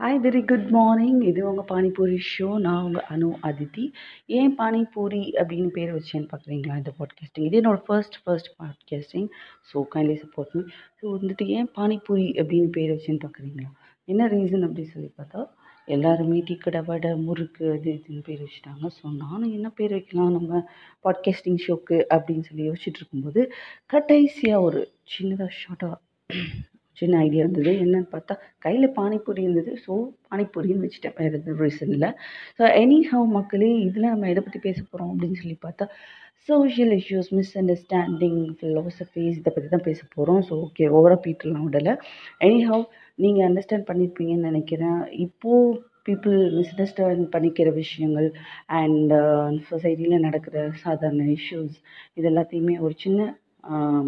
Hi very good morning இது உங்கள் panipuri show நான் உங்கள் அனு அதித்தி. ஏன் பானிபூரி அப்படின்னு பேர் வச்சேன்னு பார்க்குறீங்களா இந்த பாட்காஸ்டிங் இது என்னோடய first first podcasting so kindly support me so வந்துட்டு ஏன் பானிபூரி அப்படின்னு பேர் வச்சேன்னு பார்க்குறீங்களா? என்ன ரீசன் அப்படின்னு சொல்லி பார்த்தா எல்லாருமே டீ கடை வடை முறுக்கு அது இதுன்னு பேர் வச்சுட்டாங்க. ஸோ நானும் என்ன பேர் வைக்கலாம் நம்ம பாட்காஸ்டிங் ஷோக்கு அப்படின்னு சொல்லி யோசிச்சுட்டு இருக்கும்போது கடைசியாக ஒரு சின்னதாக ஷார்ட்டாக சின்ன ஐடியா இருந்தது. என்னன்னு பார்த்தா கையில் பானிபூரி இருந்தது. ஸோ பானிபூரின்னு வச்சுட்டேன். வேறு எதுவும் ரீசன் இல்லை. ஸோ எனி ஹவ் மக்களே இதில் நம்ம எதை பற்றி பேச போகிறோம் அப்படின்னு சொல்லி பார்த்தா social issues misunderstanding philosophies இதை பற்றி தான் பேச போகிறோம் ஸோ ஓகே ஓவராக பீட்டர்லாம் விடலை. எனி ஹவ் நீங்கள் அண்டர்ஸ்டாண்ட் பண்ணியிருப்பீங்கன்னு நினைக்கிறேன். இப்போது பீப்புள் மிஸ் அண்டர்ஸ்டாண்ட் பண்ணிக்கிற விஷயங்கள் அண்ட் சொசைட்டியில் uh, நடக்கிற சாதாரண இஷ்யூஸ் இது எல்லாத்தையுமே ஒரு சின்ன um,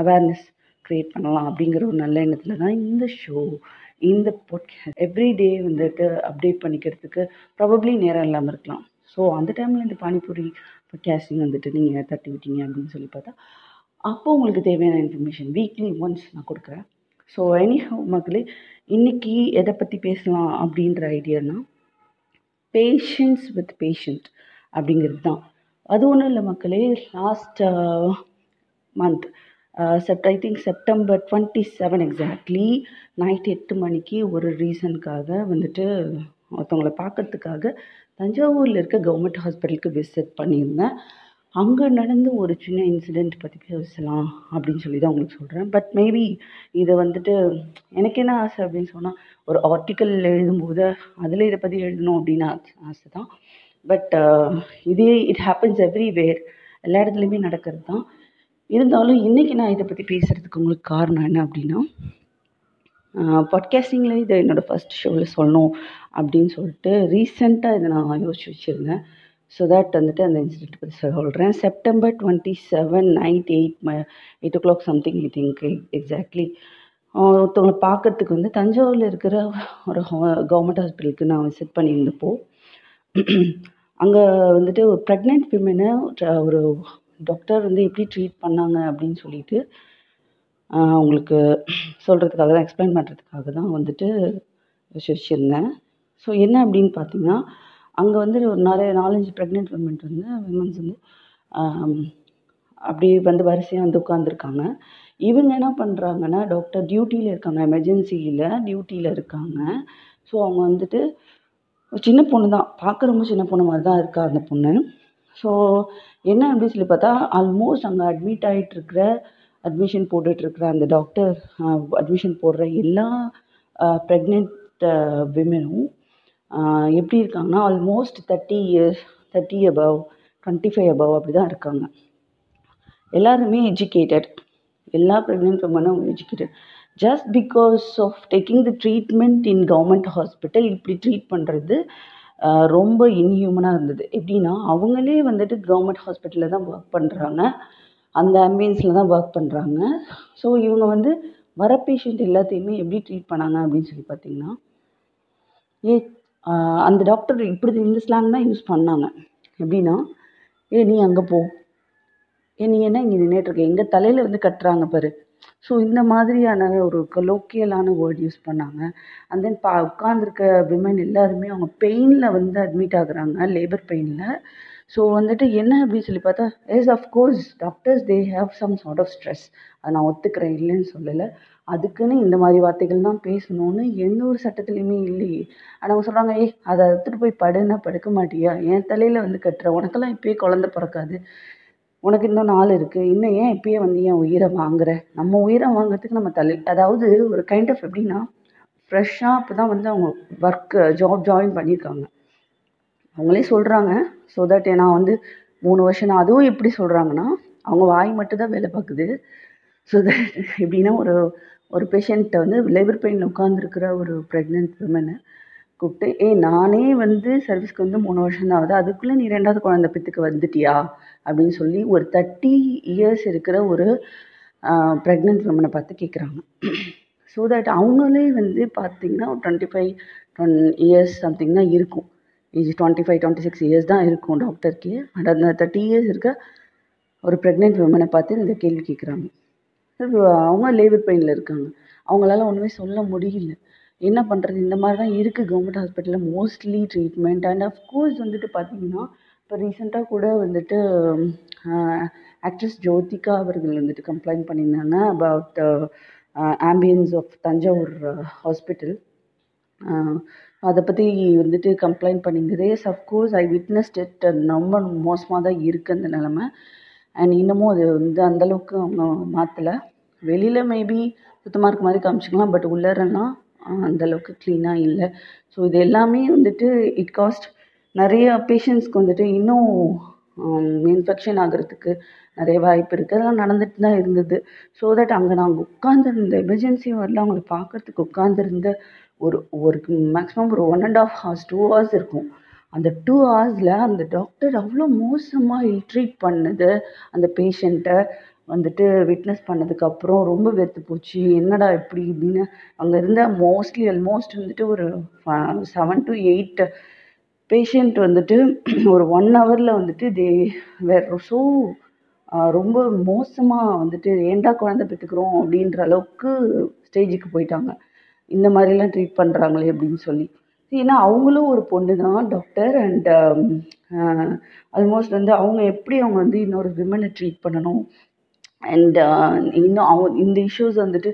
அவேர்னஸ் க்ரியேட் பண்ணலாம் அப்படிங்கிற ஒரு நல்ல எண்ணத்தில் தான் இந்த ஷோ இந்த பாட்காஸ்ட் எவ்ரிடே வந்துட்டு அப்டேட் பண்ணிக்கிறதுக்கு ப்ராபப்ளி நேரம் இல்லாமல் இருக்கலாம். ஸோ அந்த டைமில் இந்த பானிபூரி பாட்காஸ்டிங் வந்துட்டு நீங்கள் தட்டி விட்டீங்க அப்படின்னு சொல்லி பார்த்தா அப்போ உங்களுக்கு தேவையான இன்ஃபர்மேஷன் வீக்லி ஒன்ஸ் நான் கொடுக்குறேன். ஸோ எனி மக்களே இன்றைக்கி எதை பற்றி பேசலாம் அப்படின்ற ஐடியானா பேஷன்ஸ் வித் பேஷண்ட் அப்படிங்கிறது தான். அது ஒன்றும் இல்லை மக்களே last month uh, sept I think September twenty seven exactly night எட்டு மணிக்கு ஒரு ரீசனுக்காக வந்துட்டு ஒருத்தவங்களை பார்க்கறதுக்காக தஞ்சாவூரில் இருக்க கவர்மெண்ட் ஹாஸ்பிட்டலுக்கு விசிட் பண்ணியிருந்தேன். அங்கே நடந்த ஒரு சின்ன இன்சிடெண்ட் பற்றி பேசலாம் அப்படின்னு சொல்லி தான் உங்களுக்கு சொல்கிறேன் பட் மேபி இதை வந்துட்டு எனக்கு என்ன ஆசை அப்படின்னு சொன்னால் ஒரு ஆர்டிக்கல் எழுதும்போது அதில் இதை பற்றி எழுதணும் அப்படின்னு ஆசை தான். பட் இதே இட் ஹேப்பன்ஸ் எவ்ரிவேர் எல்லா இடத்துலையுமே நடக்கிறது தான். இருந்தாலும் இன்றைக்கி நான் இதை பற்றி பேசுகிறதுக்கு உங்களுக்கு காரணம் என்ன அப்படின்னா பாட்காஸ்டிங்கில் இதை என்னோடய ஃபஸ்ட் ஷோவில் சொல்லணும் அப்படின்னு சொல்லிட்டு ரீசெண்டாக இதை நான் யோசிச்சு வச்சுருந்தேன். ஸோ தட் வந்துட்டு அந்த இன்சிடென்ட் பற்றி சொல்கிறேன் September twenty seven night eight ம eight o'clock something I think exactly ஒருத்தவங்களை பார்க்குறதுக்கு வந்து தஞ்சாவூரில் இருக்கிற ஒரு கவர்மெண்ட் ஹாஸ்பிட்டலுக்கு நான் விசிட் பண்ணியிருந்தப்போ அங்கே வந்துட்டு ஒரு ப்ரெக்னென்ட் விமனை ஒரு டாக்டர் வந்து எப்படி ட்ரீட் பண்ணாங்க அப்படின்னு சொல்லிட்டு உங்களுக்கு சொல்கிறதுக்காக தான் எக்ஸ்பிளைன் பண்ணுறதுக்காக தான் வந்துட்டு வச்சுருந்தேன். ஸோ என்ன அப்படின்னு பார்த்தீங்கன்னா அங்கே வந்து ஒரு நிறைய நாலஞ்சு ப்ரெக்னென்ட் விமன் வந்து விமன்ஸ் வந்து அப்படியே வந்து வரிசையாக வந்து உட்காந்துருக்காங்க இவங்க என்ன பண்ணுறாங்கன்னா டாக்டர் டியூட்டியில் இருக்காங்க எமர்ஜென்சியில் டியூட்டியில் இருக்காங்க. ஸோ அவங்க வந்துட்டு ஒரு சின்ன பொண்ணு தான் பார்க்க ரொம்ப சின்ன பொண்ணு மாதிரி தான் இருக்கா அந்த பொண்ணு. ஸோ என்ன அப்படின்னு சொல்லி பார்த்தா ஆல்மோஸ்ட் அங்கே அட்மிட் ஆகிட்டுருக்கிற அட்மிஷன் போட்டுட்ருக்கிற அந்த டாக்டர் அட்மிஷன் போடுற எல்லா ப்ரெக்னென்ட் விமனும் எப்படி இருக்காங்கன்னா almost thirty years thirty above twenty five above அப்படி தான் இருக்காங்க. எல்லாருமே எஜுகேட்டட் எல்லா pregnant விமனும் educated just because of taking the treatment in government hospital இப்படி ட்ரீட் பண்ணுறது ரொம்ப இன்ஹியூமனாக இருந்தது. எப்படின்னா அவங்களே வந்துட்டு கவர்மெண்ட் ஹாஸ்பிட்டலில் தான் ஒர்க் பண்ணுறாங்க அந்த ஆம்பியன்ஸில் தான் ஒர்க் பண்ணுறாங்க ஸோ இவங்க வந்து வர பேஷண்ட் எல்லாத்தையுமே எப்படி ட்ரீட் பண்ணாங்க அப்படின்னு சொல்லி பார்த்தீங்கன்னா ஏ அந்த டாக்டர் இப்படி இந்த ஸ்லாங் தான் யூஸ் பண்ணாங்க. எப்படின்னா ஏ நீ அங்கே போ. ஏ நீ என்ன இங்கே நின்றுட்டுருக்க எங்கள் தலையில் வந்து கட்டுறாங்க பாரு. ஸோ இந்த மாதிரியான ஒரு கொலோக்கியலான வேர்ட் யூஸ் பண்ணாங்க. அண்ட் தென் பா உட்காந்துருக்க விமன் எல்லாருமே அவங்க பெயினில் வந்து அட்மிட் ஆகுறாங்க லேபர் பெயினில் ஸோ வந்துட்டு என்ன அப்படின்னு சொல்லி பார்த்தா yes of course doctors they have some sort of stress அதை நான் ஒத்துக்கிறேன் இல்லைன்னு சொல்லலை. அதுக்குன்னு இந்த மாதிரி வார்த்தைகள் தான் பேசணும்னு எந்த ஒரு சட்டத்துலேயுமே இல்லையே. ஆனால் அவங்க சொல்கிறாங்க ஏய் அதை எடுத்துகிட்டு போய் படுன்னா படுக்க மாட்டியா? என் தலையில் வந்து கட்டுற. உனக்கெல்லாம் இப்போயே குழந்த பிறக்காது. உனக்கு இன்னும் நாள் இருக்குது இன்னும் ஏன் இப்பயே வந்து என் உயிரை வாங்குற? நம்ம உயிரை வாங்குறதுக்கு நம்ம தள்ளி அதாவது ஒரு கைண்ட் ஆஃப் எப்படின்னா ஃப்ரெஷ்ஷாக இப்போ தான் வந்து அவங்க ஒர்க்கு ஜாப் ஜாயின் பண்ணியிருக்காங்க. அவங்களே சொல்கிறாங்க ஸோ தட் நான் வந்து மூணு வருஷம் நான் அதுவும் எப்படி சொல்கிறாங்கன்னா அவங்க வாய் மட்டும்தான் வேலை பார்க்குது. ஸோ தட் எப்படின்னா ஒரு ஒரு பேஷண்ட்டை வந்து லேபர் பெயினில் உட்காந்துருக்கிற ஒரு ப்ரெக்னென்ட் விமனை கூப்பிட்டு ஏ நானே வந்து சர்வீஸ்க்கு வந்து மூணு வருஷம் தான் ஆகுது. அதுக்குள்ளே நீ ரெண்டாவது குழந்த பெற்றுக்கு வந்துட்டியா? அப்படின்னு சொல்லி ஒரு தேர்ட்டி இயர்ஸ் இருக்கிற ஒரு ப்ரெக்னென்ட் விமனை பார்த்து கேட்குறாங்க ஸோ தட் அவங்களே வந்து பார்த்திங்கன்னா ஒரு டுவெண்ட்டி ஃபைவ் டொன் இயர்ஸ் சம்திங் தான் இருக்கும். Age twenty five twenty six years தான் இருக்கும் டாக்டருக்கு பட் அந்த தேர்ட்டி இயர்ஸ் இருக்க ஒரு ப்ரெக்னென்ட் விமனை பார்த்து இந்த கேள்வி கேட்குறாங்க அவங்க லேபர் பெயினில் இருக்காங்க. அவங்களால ஒன்றுமே சொல்ல முடியல. என்ன பண்ணுறது இந்த மாதிரி தான் இருக்குது கவர்மெண்ட் ஹாஸ்பிட்டலில் மோஸ்ட்லி ட்ரீட்மெண்ட் அண்ட் அஃப்கோர்ஸ் வந்துட்டு பார்த்தீங்கன்னா இப்போ ரீசெண்டாக கூட வந்துட்டு ஆக்ட்ரஸ் ஜோதிகா அவர்கள் வந்துட்டு கம்ப்ளைண்ட் பண்ணியிருந்தாங்க about ambience of Thanjavur hospital அதை பற்றி வந்துட்டு complaint பண்ணியிருந்தது. Yes of course I witnessed it ரொம்ப மோசமாக தான் இருக்குது அந்த நிலமை. அண்ட் இன்னமும் அது வந்து அந்தளவுக்கு அவங்க மாற்றலை வெளியில் மேபி சுத்தமாக இருக்க மாதிரி காமிச்சிக்கலாம் பட் உள்ளாரெல்லாம் அந்தளவுக்கு க்ளீனாக இல்லை. ஸோ இது எல்லாமே வந்துட்டு இட் காஸ்ட் நிறைய பேஷண்ட்ஸ்க்கு வந்துட்டு இன்னும் um, இன்ஃபெக்ஷன் ஆகிறதுக்கு நிறைய வாய்ப்பு இருக்குது அதெல்லாம் நடந்துட்டு தான் இருந்தது. ஸோ தட் அங்கே நாங்கள் உட்காந்துருந்த எமர்ஜென்சி வார்டில் அவங்கள பார்க்கறதுக்கு உட்காந்துருந்த ஒரு ஒரு மேக்ஸிமம் ஒரு one and half hours two hours இருக்கும். அந்த டூ ஹவர்ஸில் அந்த டாக்டர் அவ்வளோ மோசமாக இல்ட்ரீட் பண்ணுது அந்த பேஷண்ட்டை வந்துட்டு விட்னஸ் பண்ணதுக்கப்புறம் ரொம்ப வெறுத்து போச்சு. என்னடா இப்படி இப்படின்னு. அங்கே இருந்த மோஸ்ட்லி ஆல்மோஸ்ட் வந்துட்டு ஒரு செவன் டு எயிட் பேஷண்ட் வந்துட்டு ஒரு ஒன் ஹவரில் வந்துட்டு தே வேர் ஸோ ரொம்ப மோசமாக வந்துட்டு ஏன்டா குழந்த பெற்றுக்குறோம் அப்படின்ற அளவுக்கு ஸ்டேஜுக்கு போயிட்டாங்க. இந்த மாதிரிலாம் ட்ரீட் பண்ணுறாங்களே அப்படின்னு சொல்லி. ஏன்னா அவங்களும் ஒரு பொண்ணு தான் டாக்டர் அண்ட் ஆல்மோஸ்ட் வந்து அவங்க எப்படி அவங்க வந்து இன்னொரு விமனை ட்ரீட் பண்ணணும்? அண்ட் uh, இன்னும் அவங்க இந்த இஷ்யூஸ் வந்துட்டு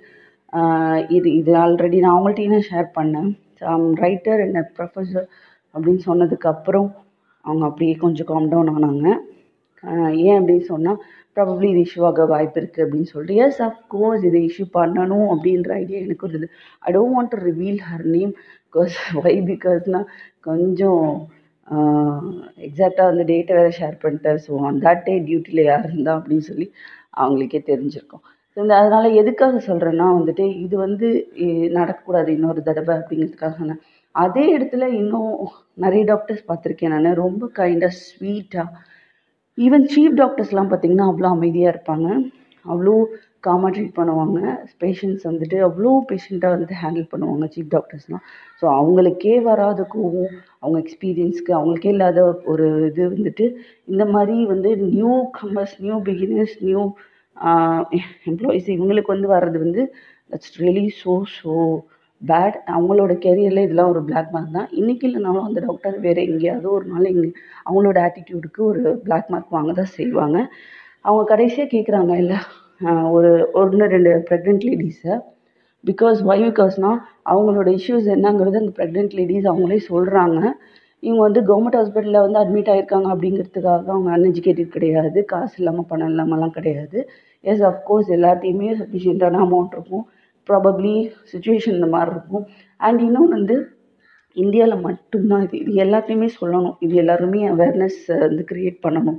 uh, இது இது ஆல்ரெடி நான் அவங்கள்ட்டையும் ஷேர் பண்ணேன். ரைட்டர் அண்ட் ப்ரொஃபஸர் அப்படின்னு சொன்னதுக்கப்புறம் அவங்க அப்படியே கொஞ்சம் காம் டவுன் ஆனாங்க. Uh, ஏன் அப்படின்னு சொன்னால் ப்ராபப்ளி இது இஷ்யூ ஆக வாய்ப்பு இருக்குது அப்படின்னு சொல்லிட்டு எஸ் அஃப்கோர்ஸ் இதை இஷ்யூ பண்ணணும் அப்படின்ற ஐடியா எனக்கு இருந்தது. I don't want to reveal her name because why பிகாஸ்னால் கொஞ்சம் எக்ஸாக்டாக அந்த டேட்டை வேறு ஷேர் பண்ணிட்டேன். ஸோ அந்த தட் டே டியூட்டியில் யார் இருந்தா அப்படின்னு சொல்லி அவங்களுக்கே தெரிஞ்சிருக்கும். இந்த அதனால் எதுக்காக சொல்கிறேன்னா வந்துட்டு இது வந்து நடக்கக்கூடாது இன்னொரு தடவை அப்படிங்கிறதுக்காக சொன்னேன். அதே இடத்துல இன்னும் நிறைய டாக்டர்ஸ் பார்த்துருக்கேன் நான். ரொம்ப கைண்டாக ஸ்வீட்டாக ஈவன் சீஃப் டாக்டர்ஸ்லாம் பார்த்திங்கன்னா அவ்வளோ அமைதியாக இருப்பாங்க. அவ்வளோ காமாக ட்ரீட் பண்ணுவாங்க. பேஷண்ட்ஸ் வந்துட்டு அவ்வளோ பேஷண்ட்டாக வந்துட்டு ஹேண்டில் பண்ணுவாங்க சீஃப் டாக்டர்ஸ்லாம் ஸோ அவங்களுக்கே வராத கோவம் அவங்க எக்ஸ்பீரியன்ஸ்க்கு அவங்களுக்கே இல்லாத ஒரு இது வந்துட்டு இந்த மாதிரி வந்து newcomers new beginners new employees இவங்களுக்கு வந்து வர்றது வந்து that's really so so bad அவங்களோட கெரியரில் இதெல்லாம் ஒரு பிளாக் மார்க் தான். இன்றைக்கி இல்லைனாலும் அந்த டாக்டர் வேறு எங்கேயாவது ஒரு நாள் எங்கே அவங்களோட ஆட்டிடியூடுக்கு ஒரு பிளாக் மார்க் வாங்க தான் செய்வாங்க. அவங்க கடைசியாக கேட்குறாங்க இல்லை ஒரு ஒன்று ரெண்டு ப்ரெக்னென்ட் லேடிஸை பிகாஸ் வை பிகாஸ்னால் அவங்களோட இஷ்யூஸ் என்னங்கிறது அந்த ப்ரெக்னென்ட் லேடிஸ் அவங்களே சொல்கிறாங்க இவங்க வந்து கவர்மெண்ட் ஹாஸ்பிட்டலில் வந்து அட்மிட் ஆகிருக்காங்க அப்படிங்கிறதுக்காக அவங்க அன்எஜுகேட்டட் கிடையாது. காசு இல்லாமல் பணம் இல்லாமலாம் கிடையாது. எஸ் அஃப்கோர்ஸ் எல்லாத்தையுமே சஃபிஷியண்ட்டான அமௌண்ட் இருக்கும். ப்ராபப்ளி சுச்சுவேஷன் இந்த மாதிரி இருக்கும். அண்ட் இன்னொன்று வந்து இந்தியாவில் மட்டும்தான் இது. இது எல்லாத்தையுமே சொல்லணும். இது எல்லாருமே அவேர்னஸ் வந்து க்ரியேட் பண்ணணும்.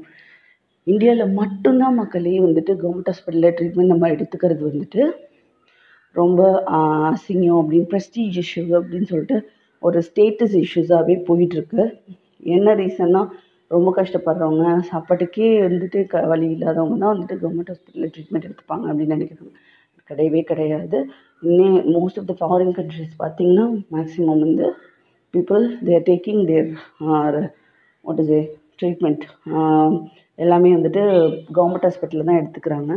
இந்தியாவில் மட்டும்தான் மக்களே வந்துட்டு கவர்மெண்ட் ஹாஸ்பிட்டலில் ட்ரீட்மெண்ட் நம்ம எடுத்துக்கிறது வந்துட்டு ரொம்ப அசிங்கம் அப்படின்னு ப்ரெஸ்டீஜ் இஷ்யூ அப்படின்னு சொல்லிட்டு ஒரு ஸ்டேட்டஸ் இஷ்யூஸாகவே போயிட்டுருக்கு. என்ன ரீசன்னா ரொம்ப கஷ்டப்படுறவங்க சாப்பாட்டுக்கே வந்துட்டு க வழி இல்லாதவங்க தான் வந்துட்டு கவர்மெண்ட் ஹாஸ்பிட்டலில் ட்ரீட்மெண்ட் எடுத்துப்பாங்க அப்படின்னு நினைக்கிறாங்க கிடையவே கிடையாது. இன்னும் most of the foreign countries பார்த்திங்கன்னா மேக்ஸிமம் வந்து people there taking their what is a treatment எல்லாமே வந்துட்டு கவர்மெண்ட் ஹாஸ்பிட்டலில் தான் எடுத்துக்கிறாங்க.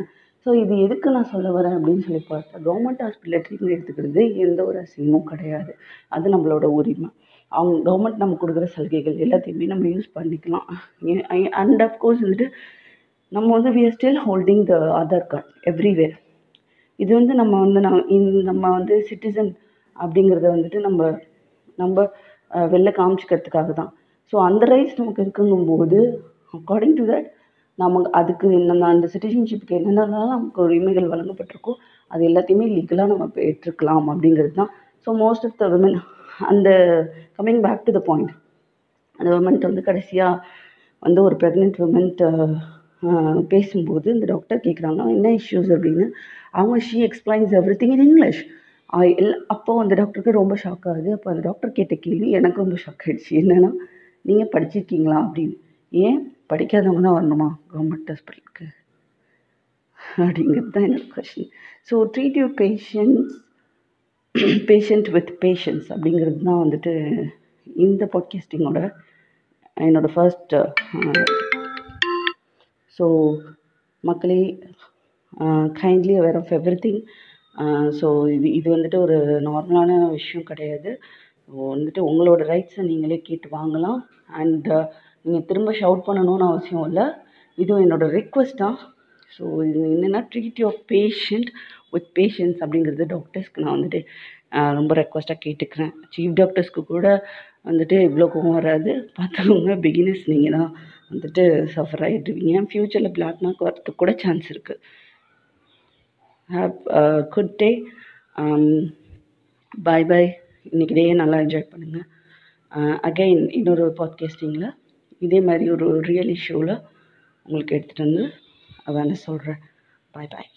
ஸோ இது எதுக்கு நான் சொல்ல வரேன் அப்படின்னு சொல்லி பார்த்தா கவர்மெண்ட் ஹாஸ்பிட்டலில் ட்ரீட்மெண்ட் எடுத்துக்கிறது எந்த ஒரு அசிங்கமும் கிடையாது. அது நம்மளோட உரிமை. அவங்க கவர்மெண்ட் நமக்கு கொடுக்குற சலுகைகள் எல்லாத்தையுமே நம்ம யூஸ் பண்ணிக்கலாம். அண்ட் அஃப்கோர்ஸ் வந்துட்டு நம்ம வந்து we are still holding the Aadhaar card everywhere இது வந்து நம்ம வந்து நம்ம நம்ம வந்து சிட்டிசன் அப்படிங்கிறத வந்துட்டு நம்ம நம்ம வெளில காமிச்சிக்கிறதுக்காக தான் ஸோ அந்த ரைட்ஸ் நமக்கு இருக்குங்கும்போது அக்கார்டிங் டு தட் நம்ம அதுக்கு என்னென்ன அந்த சிட்டிசன்ஷிப்புக்கு என்னென்னலாம் நமக்கு உரிமைகள் வழங்கப்பட்டிருக்கோ அது எல்லாத்தையுமே லீகலாக நம்ம பெற்றுக்கலாம் அப்படிங்கிறது தான். So most of the women அந்த coming back to the point அந்த விமன்ட்டு வந்து கடைசியாக வந்து ஒரு ப்ரெக்னென்ட் விமன்ட்டு பேசும்போது இந்த டாக்டர் கேட்குறாங்க என்ன இஷ்யூஸ் அப்படின்னு? அவங்க she explains everything in English L அப்போது அந்த டாக்டருக்கு ரொம்ப ஷாக் ஆகுது. அப்போ அந்த டாக்டர் கேட்ட கேள்வி எனக்கு ரொம்ப ஷாக் ஆகிடுச்சு என்னென்னா நீங்கள் படிச்சிருக்கீங்களா? அப்படின்னு. ஏன்? படிக்காதவங்க தான் வரணுமா? கவர்மெண்ட் ஹாஸ்பிட்டலுக்கு அப்படிங்கிறது தான் என்னோட question so treat you patients patient with patience அப்படிங்கிறது தான் வந்துட்டு இந்த பாட்காஸ்டிங்கோட என்னோடய ஃபர்ஸ்ட் ஸோ மக்களே kindly aware of everything so இது இது வந்துட்டு ஒரு நார்மலான விஷயம் கிடையாது. ஸோ வந்துட்டு உங்களோட ரைட்ஸை நீங்களே கேட்டு வாங்கலாம். அண்ட் நீங்கள் திரும்ப ஷவுட் பண்ணணும்னு அவசியம் இல்லை. இதுவும் என்னோடய ரிக்வெஸ்ட் தான் ஸோ இது என்னென்னா treat your patient with patience அப்படிங்கிறது டாக்டர்ஸ்க்கு நான் வந்துட்டு ரொம்ப ரெக்வஸ்ட்டாக கேட்டுக்கிறேன். சீஃப் டாக்டர்ஸ்க்கு கூட வந்துட்டு இவ்வளோ கோவம் வராது. பார்த்துக்கோங்க பிகினர்ஸ் நீங்கள் தான் வந்துட்டு சஃபர் ஆகிடுவீங்க ஃப்யூச்சரில் பிளாக் மார்க் வரத்துக்கு கூட சான்ஸ் இருக்குது ஹாப் குட் டே பாய் பாய் இன்றைக்கி டே நல்லா என்ஜாய் பண்ணுங்கள் அகைன் uh, இன்னொரு பாட்காஸ்டிங்கில் இதே மாதிரி ஒரு ரியல் இஷ்யூவில் உங்களுக்கு எடுத்துகிட்டு வந்து அவேர்னஸ் சொல்கிறேன் பாய் பாய்